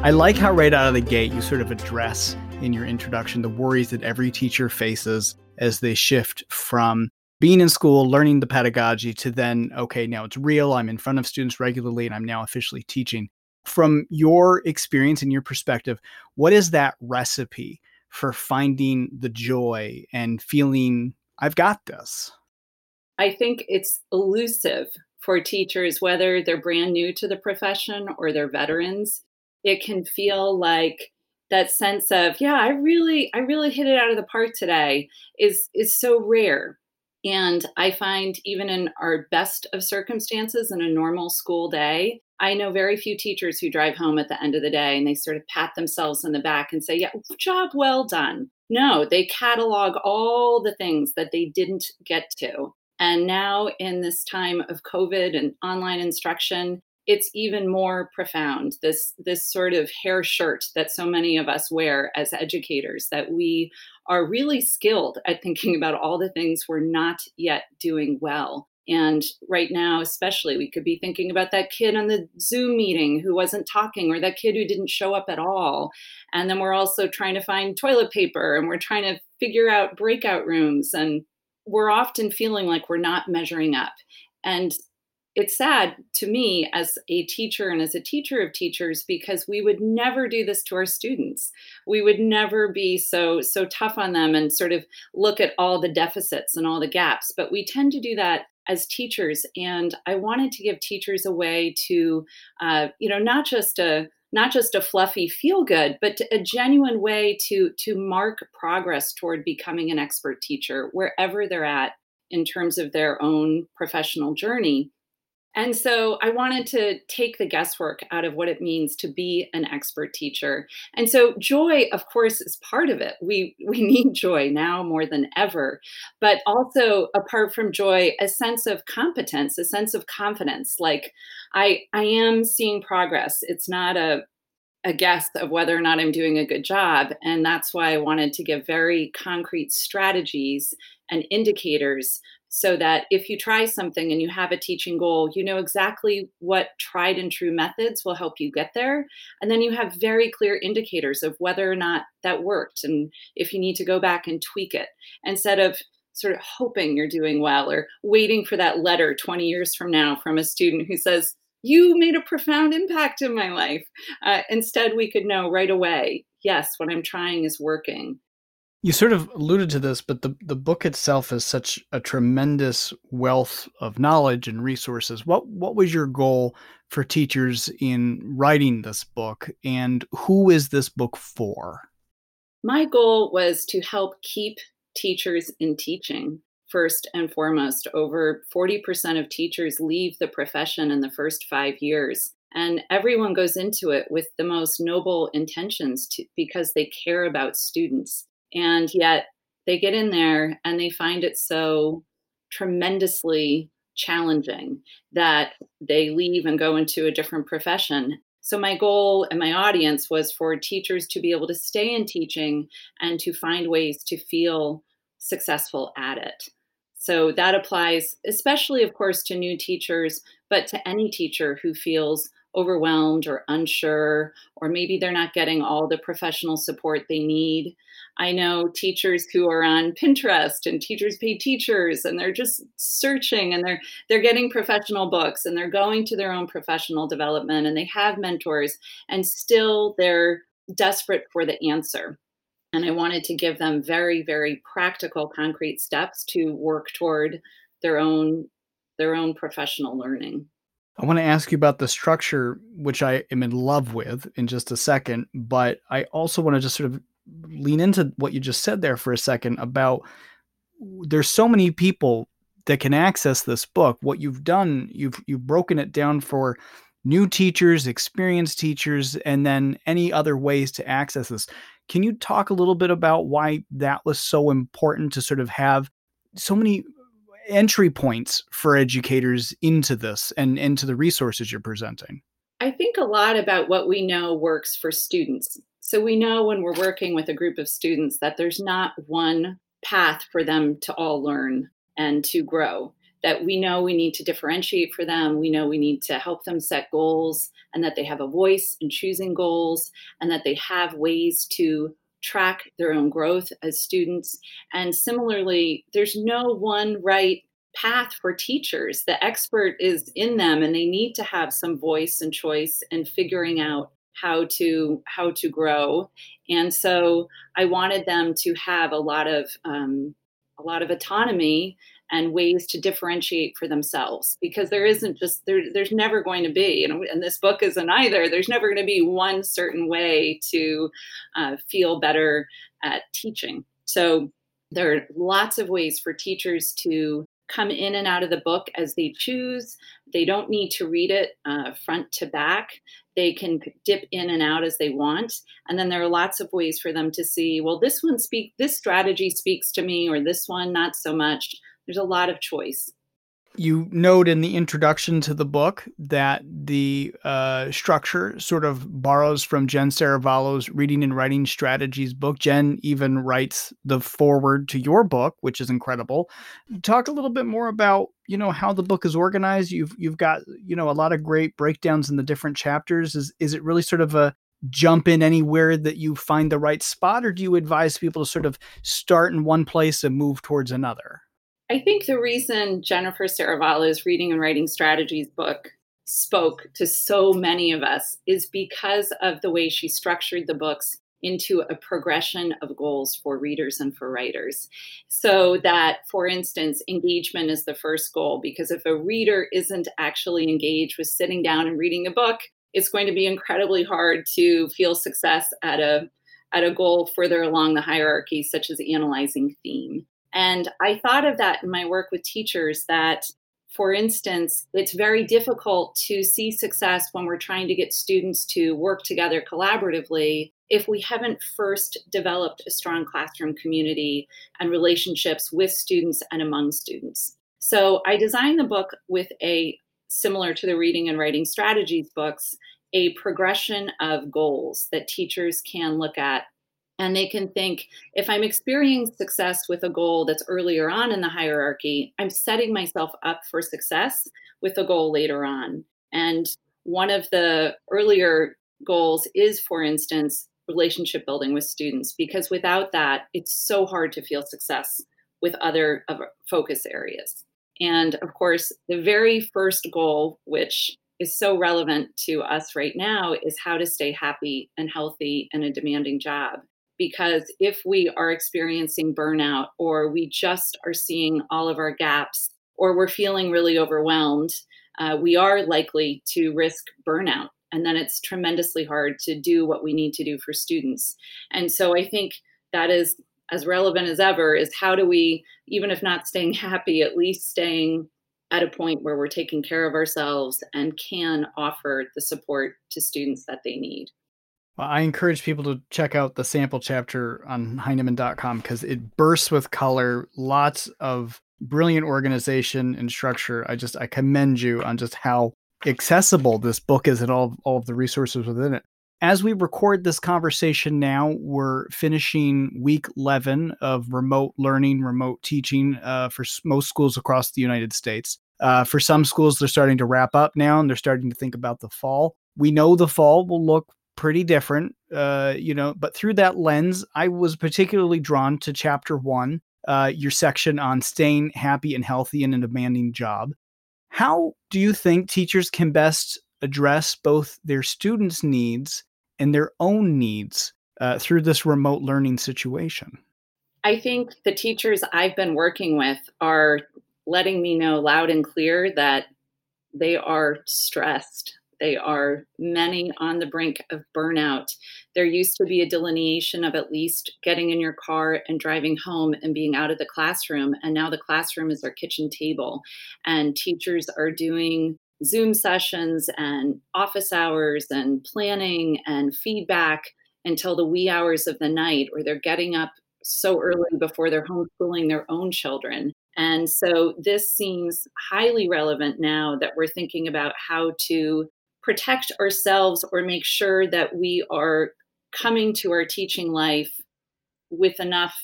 I like how right out of the gate you sort of address in your introduction the worries that every teacher faces as they shift from being in school, learning the pedagogy to then, okay, now it's real. I'm in front of students regularly and I'm now officially teaching. From your experience and your perspective, what is that recipe for finding the joy and feeling, I've got this? I think it's elusive for teachers, whether they're brand new to the profession or they're veterans. It can feel like that sense of, yeah, I really, I really hit it out of the park today is is so rare. And I find even in our best of circumstances in a normal school day, I know very few teachers who drive home at the end of the day and they sort of pat themselves on the back and say, Yeah, job well done. No, they catalog all the things that they didn't get to. And now, in this time of COVID and online instruction, it's even more profound this this sort of hair shirt that so many of us wear as educators that we are really skilled at thinking about all the things we're not yet doing well. And right now especially we could be thinking about that kid on the zoom meeting who wasn't talking or that kid who didn't show up at all. And then we're also trying to find toilet paper and we're trying to figure out breakout rooms and we're often feeling like we're not measuring up. And it's sad to me as a teacher and as a teacher of teachers because we would never do this to our students. We would never be so so tough on them and sort of look at all the deficits and all the gaps but we tend to do that as teachers. And i wanted to give teachers a way to uh, you know not just a not just a fluffy feel good but a genuine way to to mark progress toward becoming an expert teacher wherever they're at in terms of their own professional journey and so I wanted to take the guesswork out of what it means to be an expert teacher. And so joy, of course, is part of it. We we need joy now more than ever, but also apart from joy, a sense of competence, a sense of confidence. Like I I am seeing progress. It's not a a guess of whether or not I'm doing a good job. And that's why I wanted to give very concrete strategies and indicators so that if you try something and you have a teaching goal, you know exactly what tried and true methods will help you get there. And then you have very clear indicators of whether or not that worked and if you need to go back and tweak it instead of sort of hoping you're doing well or waiting for that letter 20 years from now from a student who says, you made a profound impact in my life. Uh, instead, we could know right away yes, what I'm trying is working. You sort of alluded to this, but the, the book itself is such a tremendous wealth of knowledge and resources. What what was your goal for teachers in writing this book, and who is this book for? My goal was to help keep teachers in teaching first and foremost. Over 40% of teachers leave the profession in the first five years. And everyone goes into it with the most noble intentions to, because they care about students. And yet they get in there and they find it so tremendously challenging that they leave and go into a different profession. So, my goal and my audience was for teachers to be able to stay in teaching and to find ways to feel successful at it. So, that applies especially, of course, to new teachers, but to any teacher who feels overwhelmed or unsure, or maybe they're not getting all the professional support they need. I know teachers who are on Pinterest and teachers pay teachers and they're just searching and they're they're getting professional books and they're going to their own professional development and they have mentors and still they're desperate for the answer. And I wanted to give them very very practical concrete steps to work toward their own their own professional learning. I want to ask you about the structure, which I am in love with in just a second, but I also want to just sort of lean into what you just said there for a second about there's so many people that can access this book. What you've done, you've you've broken it down for new teachers, experienced teachers, and then any other ways to access this. Can you talk a little bit about why that was so important to sort of have so many entry points for educators into this and into the resources you're presenting? I think a lot about what we know works for students. So we know when we're working with a group of students that there's not one path for them to all learn and to grow. that we know we need to differentiate for them. We know we need to help them set goals and that they have a voice in choosing goals and that they have ways to track their own growth as students. And similarly, there's no one right path for teachers. The expert is in them and they need to have some voice and choice in figuring out how to how to grow and so i wanted them to have a lot of um, a lot of autonomy and ways to differentiate for themselves because there isn't just there there's never going to be know and this book isn't either there's never going to be one certain way to uh, feel better at teaching. So there are lots of ways for teachers to come in and out of the book as they choose. They don't need to read it uh, front to back. They can dip in and out as they want. And then there are lots of ways for them to see well this one speak this strategy speaks to me or this one not so much there's a lot of choice. You note in the introduction to the book that the uh, structure sort of borrows from Jen Serravallo's Reading and Writing Strategies book. Jen even writes the foreword to your book, which is incredible. Talk a little bit more about you know how the book is organized. You've you've got you know a lot of great breakdowns in the different chapters. Is is it really sort of a jump in anywhere that you find the right spot, or do you advise people to sort of start in one place and move towards another? I think the reason Jennifer Serravallo's Reading and Writing Strategies book spoke to so many of us is because of the way she structured the books into a progression of goals for readers and for writers. So that, for instance, engagement is the first goal, because if a reader isn't actually engaged with sitting down and reading a book, it's going to be incredibly hard to feel success at a at a goal further along the hierarchy, such as analyzing theme. And I thought of that in my work with teachers that, for instance, it's very difficult to see success when we're trying to get students to work together collaboratively if we haven't first developed a strong classroom community and relationships with students and among students. So I designed the book with a similar to the reading and writing strategies books, a progression of goals that teachers can look at and they can think if I'm experiencing success with a goal that's earlier on in the hierarchy, I'm setting myself up for success with a goal later on. And one of the earlier goals is, for instance, relationship building with students, because without that, it's so hard to feel success with other focus areas. And of course, the very first goal, which is so relevant to us right now, is how to stay happy and healthy in a demanding job because if we are experiencing burnout or we just are seeing all of our gaps or we're feeling really overwhelmed, uh, we are likely to risk burnout. And then it's tremendously hard to do what we need to do for students. And so I think that is as relevant as ever is how do we, even if not staying happy, at least staying at a point where we're taking care of ourselves and can offer the support to students that they need. Well, I encourage people to check out the sample chapter on Heinemann.com because it bursts with color, lots of brilliant organization and structure. I just I commend you on just how accessible this book is and all, all of the resources within it. As we record this conversation now, we're finishing week 11 of remote learning, remote teaching uh, for most schools across the United States. Uh, for some schools, they're starting to wrap up now and they're starting to think about the fall. We know the fall will look pretty different, uh, you know. But through that lens, I was particularly drawn to chapter one, uh, your section on staying happy and healthy in a demanding job. How do you think teachers can best address both their students' needs and their own needs uh, through this remote learning situation? I think the teachers I've been working with are letting me know loud and clear that they are stressed they are many on the brink of burnout. There used to be a delineation of at least getting in your car and driving home and being out of the classroom. And now the classroom is our kitchen table. And teachers are doing Zoom sessions and office hours and planning and feedback until the wee hours of the night, or they're getting up so early before they're homeschooling their own children. And so this seems highly relevant now that we're thinking about how to protect ourselves or make sure that we are coming to our teaching life with enough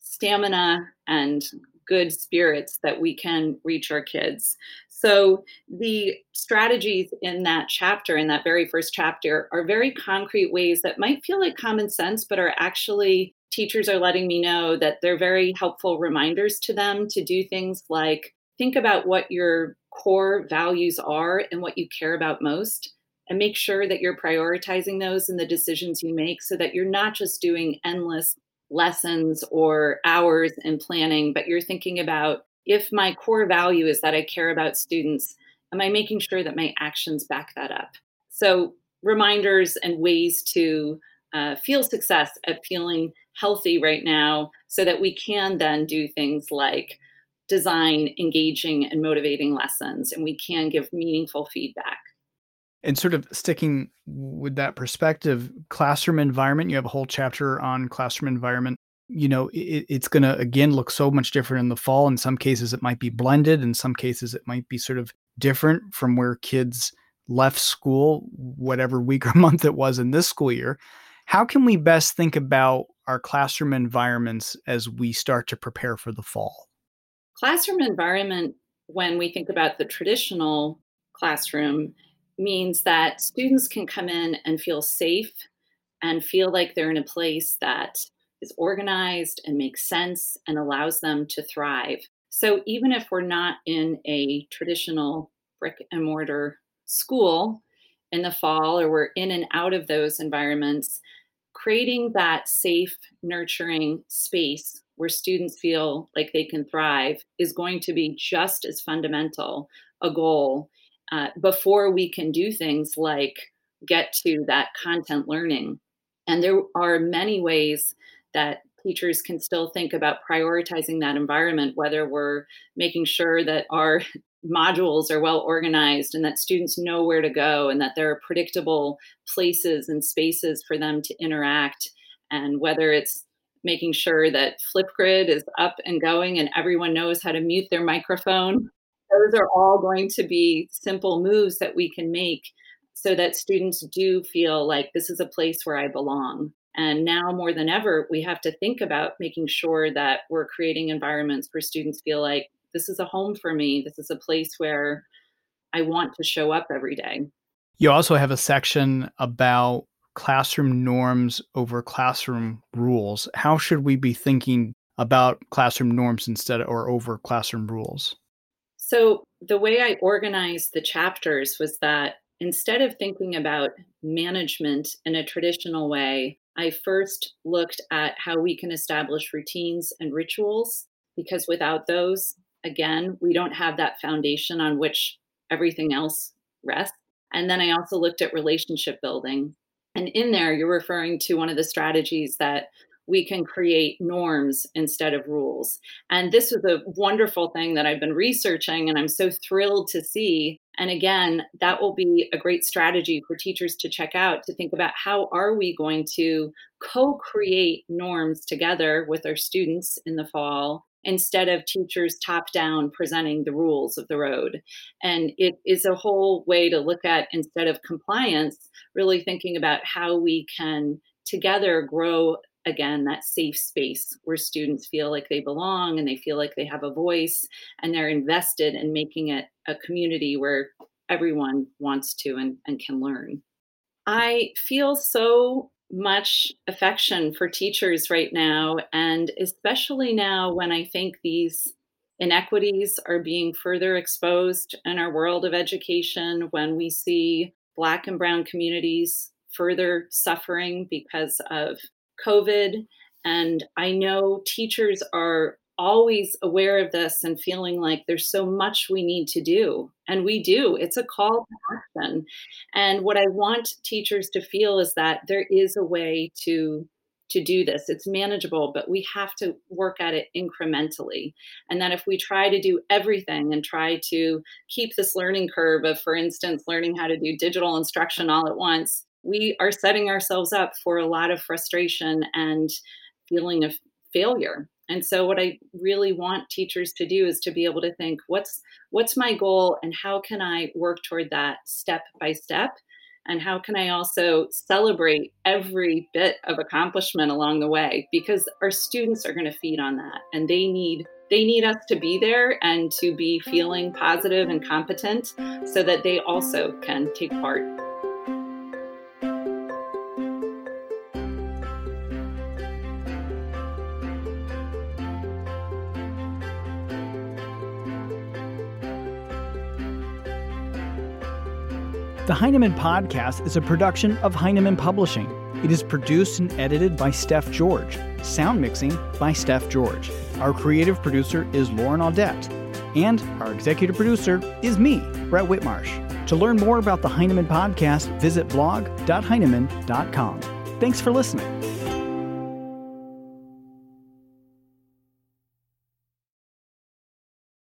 stamina and good spirits that we can reach our kids. So the strategies in that chapter, in that very first chapter, are very concrete ways that might feel like common sense, but are actually teachers are letting me know that they're very helpful reminders to them to do things like think about what your core values are and what you care about most and make sure that you're prioritizing those in the decisions you make so that you're not just doing endless lessons or hours in planning, but you're thinking about if my core value is that I care about students, am I making sure that my actions back that up? So, reminders and ways to uh, feel success at feeling healthy right now so that we can then do things like design engaging and motivating lessons and we can give meaningful feedback. And sort of sticking with that perspective classroom environment you have a whole chapter on classroom environment. You know it, it's going to again look so much different in the fall. In some cases it might be blended. In some cases it might be sort of different from where kids left school whatever week or month it was in this school year. How can we best think about our classroom environments as we start to prepare for the fall classroom environment when we think about the traditional classroom means that students can come in and feel safe and feel like they're in a place that is organized and makes sense and allows them to thrive. So even if we're not in a traditional brick and mortar school in the fall or we're in and out of those environments, creating that safe, nurturing space where students feel like they can thrive is going to be just as fundamental a goal uh, before we can do things like get to that content learning. And there are many ways that teachers can still think about prioritizing that environment, whether we're making sure that our modules are well organized and that students know where to go and that there are predictable places and spaces for them to interact, and whether it's making sure that Flipgrid is up and going and everyone knows how to mute their microphone those are all going to be simple moves that we can make so that students do feel like this is a place where I belong. And now more than ever, we have to think about making sure that we're creating environments where students feel like this is a home for me. This is a place where I want to show up every day. You also have a section about classroom norms over classroom rules. How should we be thinking about classroom norms instead or over classroom rules? So, the way I organized the chapters was that instead of thinking about management in a traditional way, I first looked at how we can establish routines and rituals, because without those, again, we don't have that foundation on which everything else rests. And then I also looked at relationship building. And in there, you're referring to one of the strategies that we can create norms instead of rules. And this was a wonderful thing that I've been researching, and I'm so thrilled to see. And again, that will be a great strategy for teachers to check out to think about how are we going to co create norms together with our students in the fall instead of teachers top down presenting the rules of the road. And it is a whole way to look at instead of compliance, really thinking about how we can together grow again that safe space where students feel like they belong and they feel like they have a voice and they're invested in making it a community where everyone wants to and, and can learn i feel so much affection for teachers right now and especially now when i think these inequities are being further exposed in our world of education when we see black and brown communities further suffering because of COVID. And I know teachers are always aware of this and feeling like there's so much we need to do. And we do. It's a call to action. And what I want teachers to feel is that there is a way to to do this. It's manageable, but we have to work at it incrementally. And that if we try to do everything and try to keep this learning curve of, for instance, learning how to do digital instruction all at once, we are setting ourselves up for a lot of frustration and feeling of failure and so what i really want teachers to do is to be able to think what's what's my goal and how can i work toward that step by step and how can i also celebrate every bit of accomplishment along the way because our students are going to feed on that and they need they need us to be there and to be feeling positive and competent so that they also can take part. The Heinemann Podcast is a production of Heinemann Publishing. It is produced and edited by Steph George. Sound mixing by Steph George. Our creative producer is Lauren Audette. And our executive producer is me, Brett Whitmarsh. To learn more about the Heinemann Podcast, visit blog.heinemann.com. Thanks for listening.